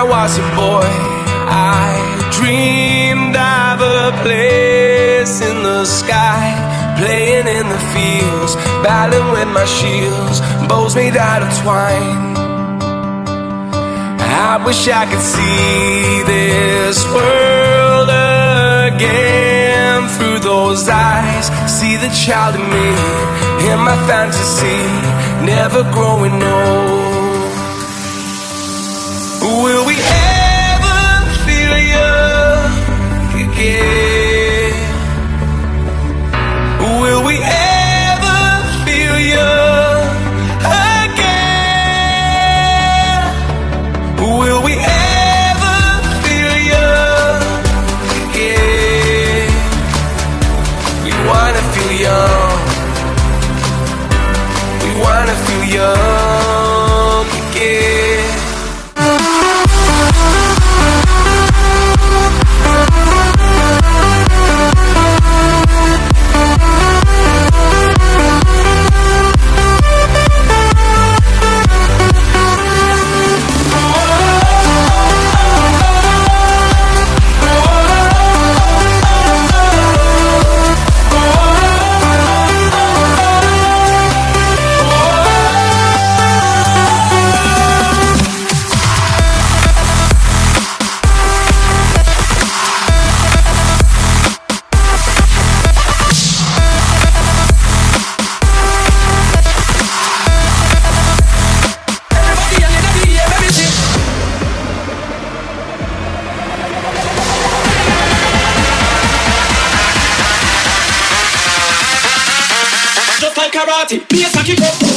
I was a boy, I dreamed of a place in the sky, playing in the fields, battling with my shields, bows made out of twine. I wish I could see this world again through those eyes. See the child in me, in my fantasy, never growing old. Again? Karate, bass and kick.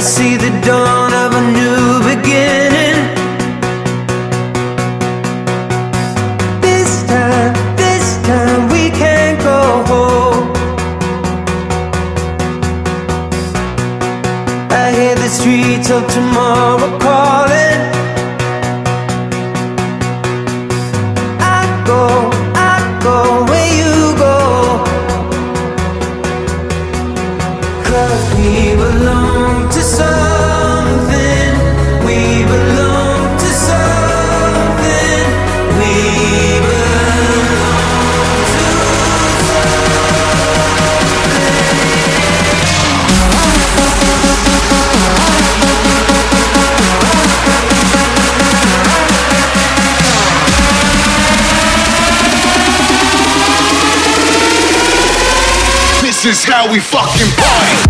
See the dawn of a new beginning. This time, this time we can go home. I hear the streets of tomorrow calling. I go, I go where you go. Cause we belong This is how we fucking party.